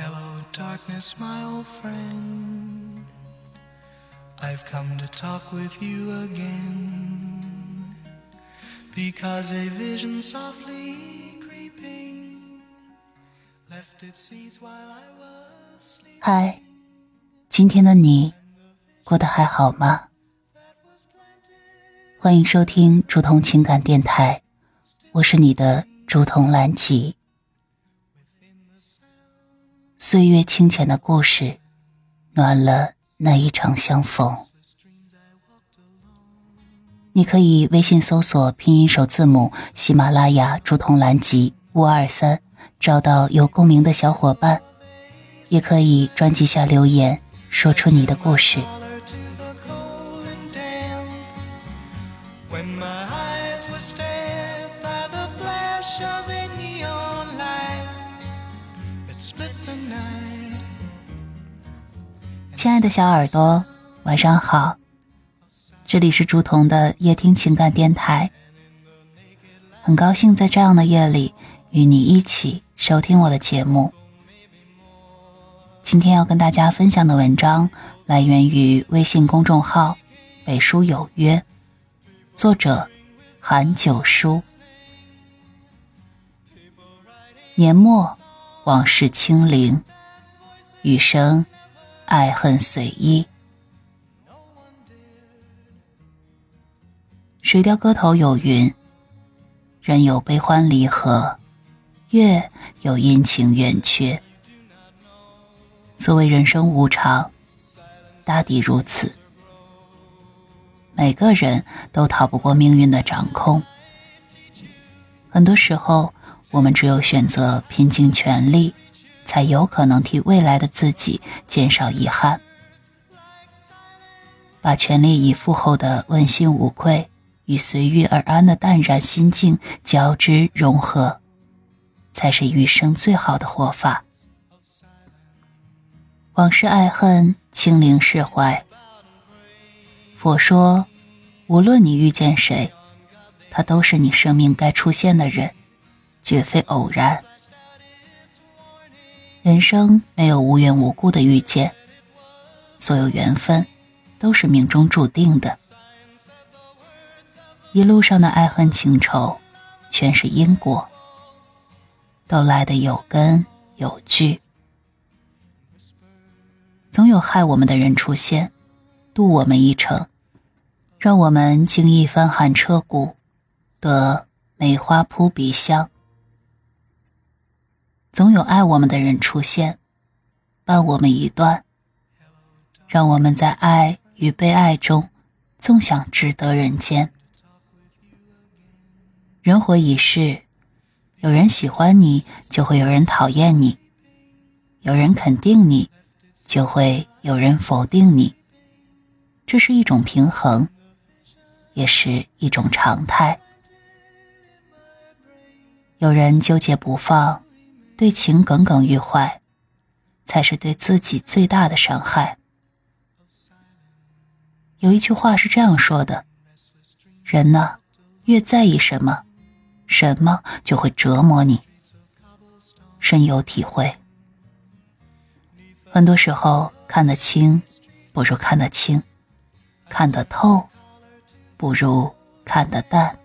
Hello, darkness, my old friend. I've come to talk with you again. Because a vision softly creeping left its seeds while I was sleeping. 嗨，今天的你过得还好吗？欢迎收听竹筒情感电台，我是你的竹筒兰吉。岁月清浅的故事，暖了那一场相逢。你可以微信搜索拼音首字母喜马拉雅竹筒蓝集五二三，找到有共鸣的小伙伴，也可以专辑下留言，说出你的故事。亲爱的小耳朵，晚上好，这里是竹筒的夜听情感电台，很高兴在这样的夜里与你一起收听我的节目。今天要跟大家分享的文章来源于微信公众号“北书有约”，作者韩九叔。年末，往事清零，余生，爱恨随意。《水调歌头》有云：“人有悲欢离合，月有阴晴圆缺。”所谓人生无常，大抵如此。每个人都逃不过命运的掌控。很多时候，我们只有选择拼尽全力，才有可能替未来的自己减少遗憾。把全力以赴后的问心无愧与随遇而安的淡然心境交织融合，才是余生最好的活法。往事爱恨，清零释怀。佛说，无论你遇见谁，他都是你生命该出现的人，绝非偶然。人生没有无缘无故的遇见，所有缘分都是命中注定的。一路上的爱恨情仇，全是因果，都来得有根有据。总有害我们的人出现，渡我们一程，让我们经一番寒彻骨，得梅花扑鼻香。总有爱我们的人出现，伴我们一段，让我们在爱与被爱中，纵享值得人间。人活一世，有人喜欢你，就会有人讨厌你；有人肯定你，就会有人否定你。这是一种平衡，也是一种常态。有人纠结不放，对情耿耿于怀，才是对自己最大的伤害。有一句话是这样说的：人呢，越在意什么，什么就会折磨你。深有体会。很多时候，看得清不如看得清，看得透不如看得淡。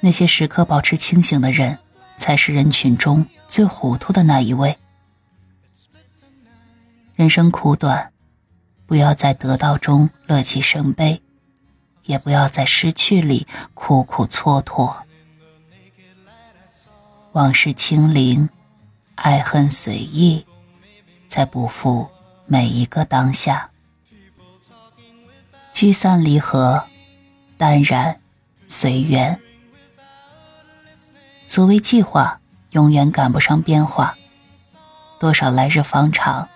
那些时刻保持清醒的人，才是人群中最糊涂的那一位。人生苦短，不要在得到中乐极生悲，也不要在失去里苦苦蹉跎。往事清零，爱恨随意，才不负每一个当下。聚散离合，淡然随缘。所谓计划，永远赶不上变化。多少来日方长，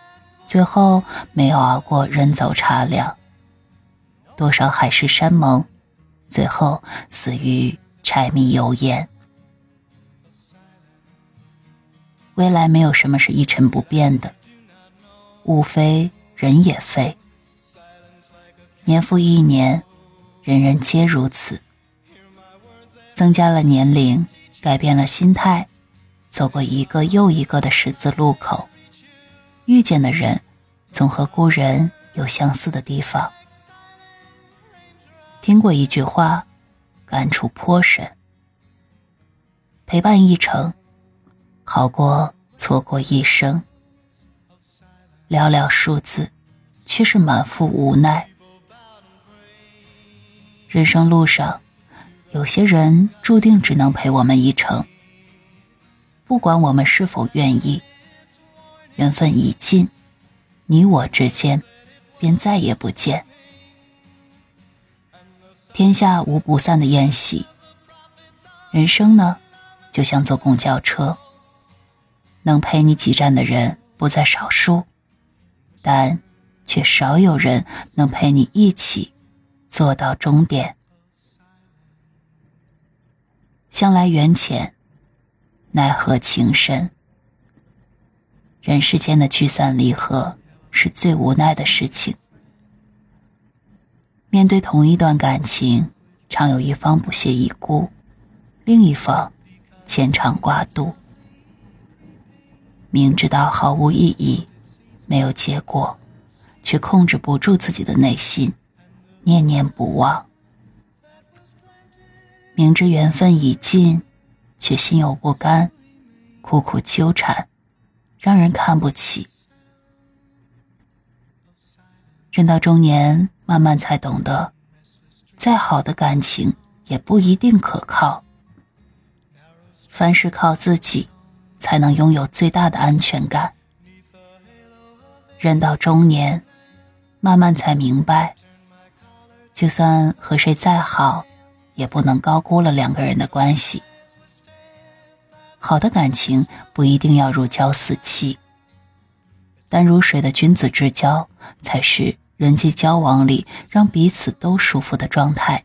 最后没有熬过人走茶凉；多少海誓山盟，最后死于柴米油盐。未来没有什么是一成不变的，物非人也非。年复一年，人人皆如此。增加了年龄，改变了心态，走过一个又一个的十字路口，遇见的人总和故人有相似的地方。听过一句话，感触颇深：陪伴一程，好过错过一生。寥寥数字，却是满腹无奈。人生路上，有些人注定只能陪我们一程。不管我们是否愿意，缘分已尽，你我之间便再也不见。天下无不散的宴席，人生呢，就像坐公交车，能陪你几站的人不在少数，但却少有人能陪你一起。坐到终点，向来缘浅，奈何情深。人世间的聚散离合是最无奈的事情。面对同一段感情，常有一方不屑一顾，另一方牵肠挂肚。明知道毫无意义，没有结果，却控制不住自己的内心。念念不忘，明知缘分已尽，却心有不甘，苦苦纠缠，让人看不起。人到中年，慢慢才懂得，再好的感情也不一定可靠。凡事靠自己，才能拥有最大的安全感。人到中年，慢慢才明白。就算和谁再好，也不能高估了两个人的关系。好的感情不一定要如胶似漆，但如水的君子之交才是人际交往里让彼此都舒服的状态。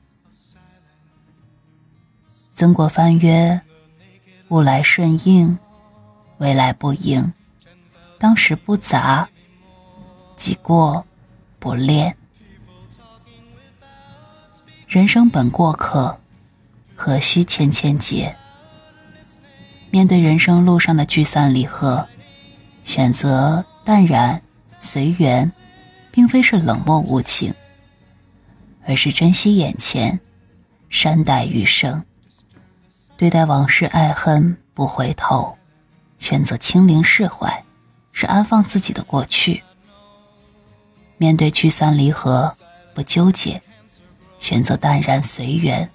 曾国藩曰：“物来顺应，未来不迎；当时不杂，己过不恋。”人生本过客，何须千千结？面对人生路上的聚散离合，选择淡然随缘，并非是冷漠无情，而是珍惜眼前，善待余生。对待往事爱恨不回头，选择清零释怀，是安放自己的过去。面对聚散离合，不纠结。选择淡然随缘，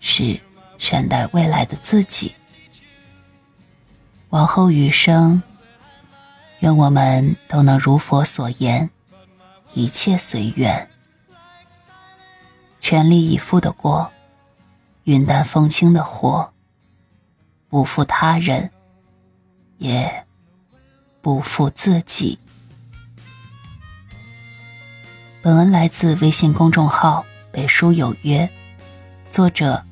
是善待未来的自己。往后余生，愿我们都能如佛所言，一切随缘，全力以赴的过，云淡风轻的活，不负他人，也不负自己。本文来自微信公众号。北书有约，作者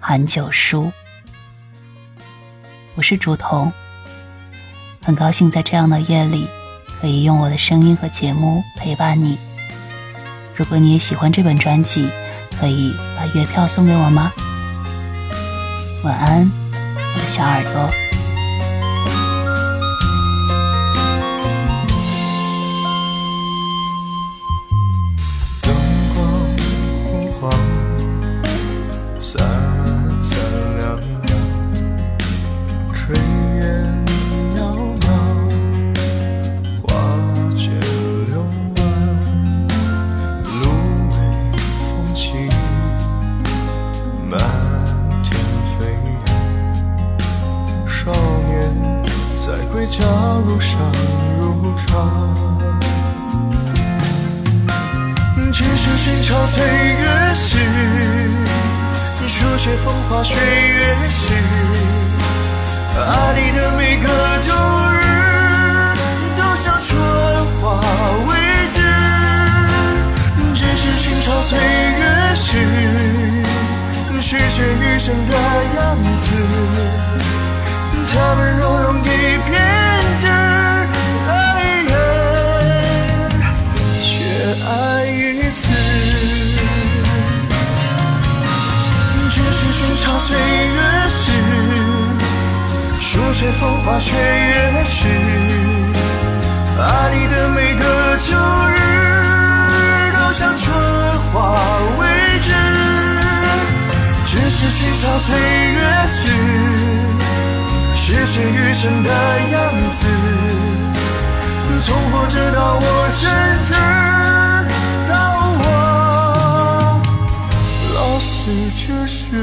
韩九书。我是竹童，很高兴在这样的夜里，可以用我的声音和节目陪伴你。如果你也喜欢这本专辑，可以把月票送给我吗？晚安，我的小耳朵。家路上如常，只是寻常岁月诗，书写风花雪月时，爱你的每个冬日，都像春花未知。只是寻常岁月诗，续写余生的样子。他们若容易偏是寻常岁月诗，书写风花雪月时，爱你的每个旧日都像春花未知，只是寻常岁月时，是谁余生的样子？从活着到我甚至是缺失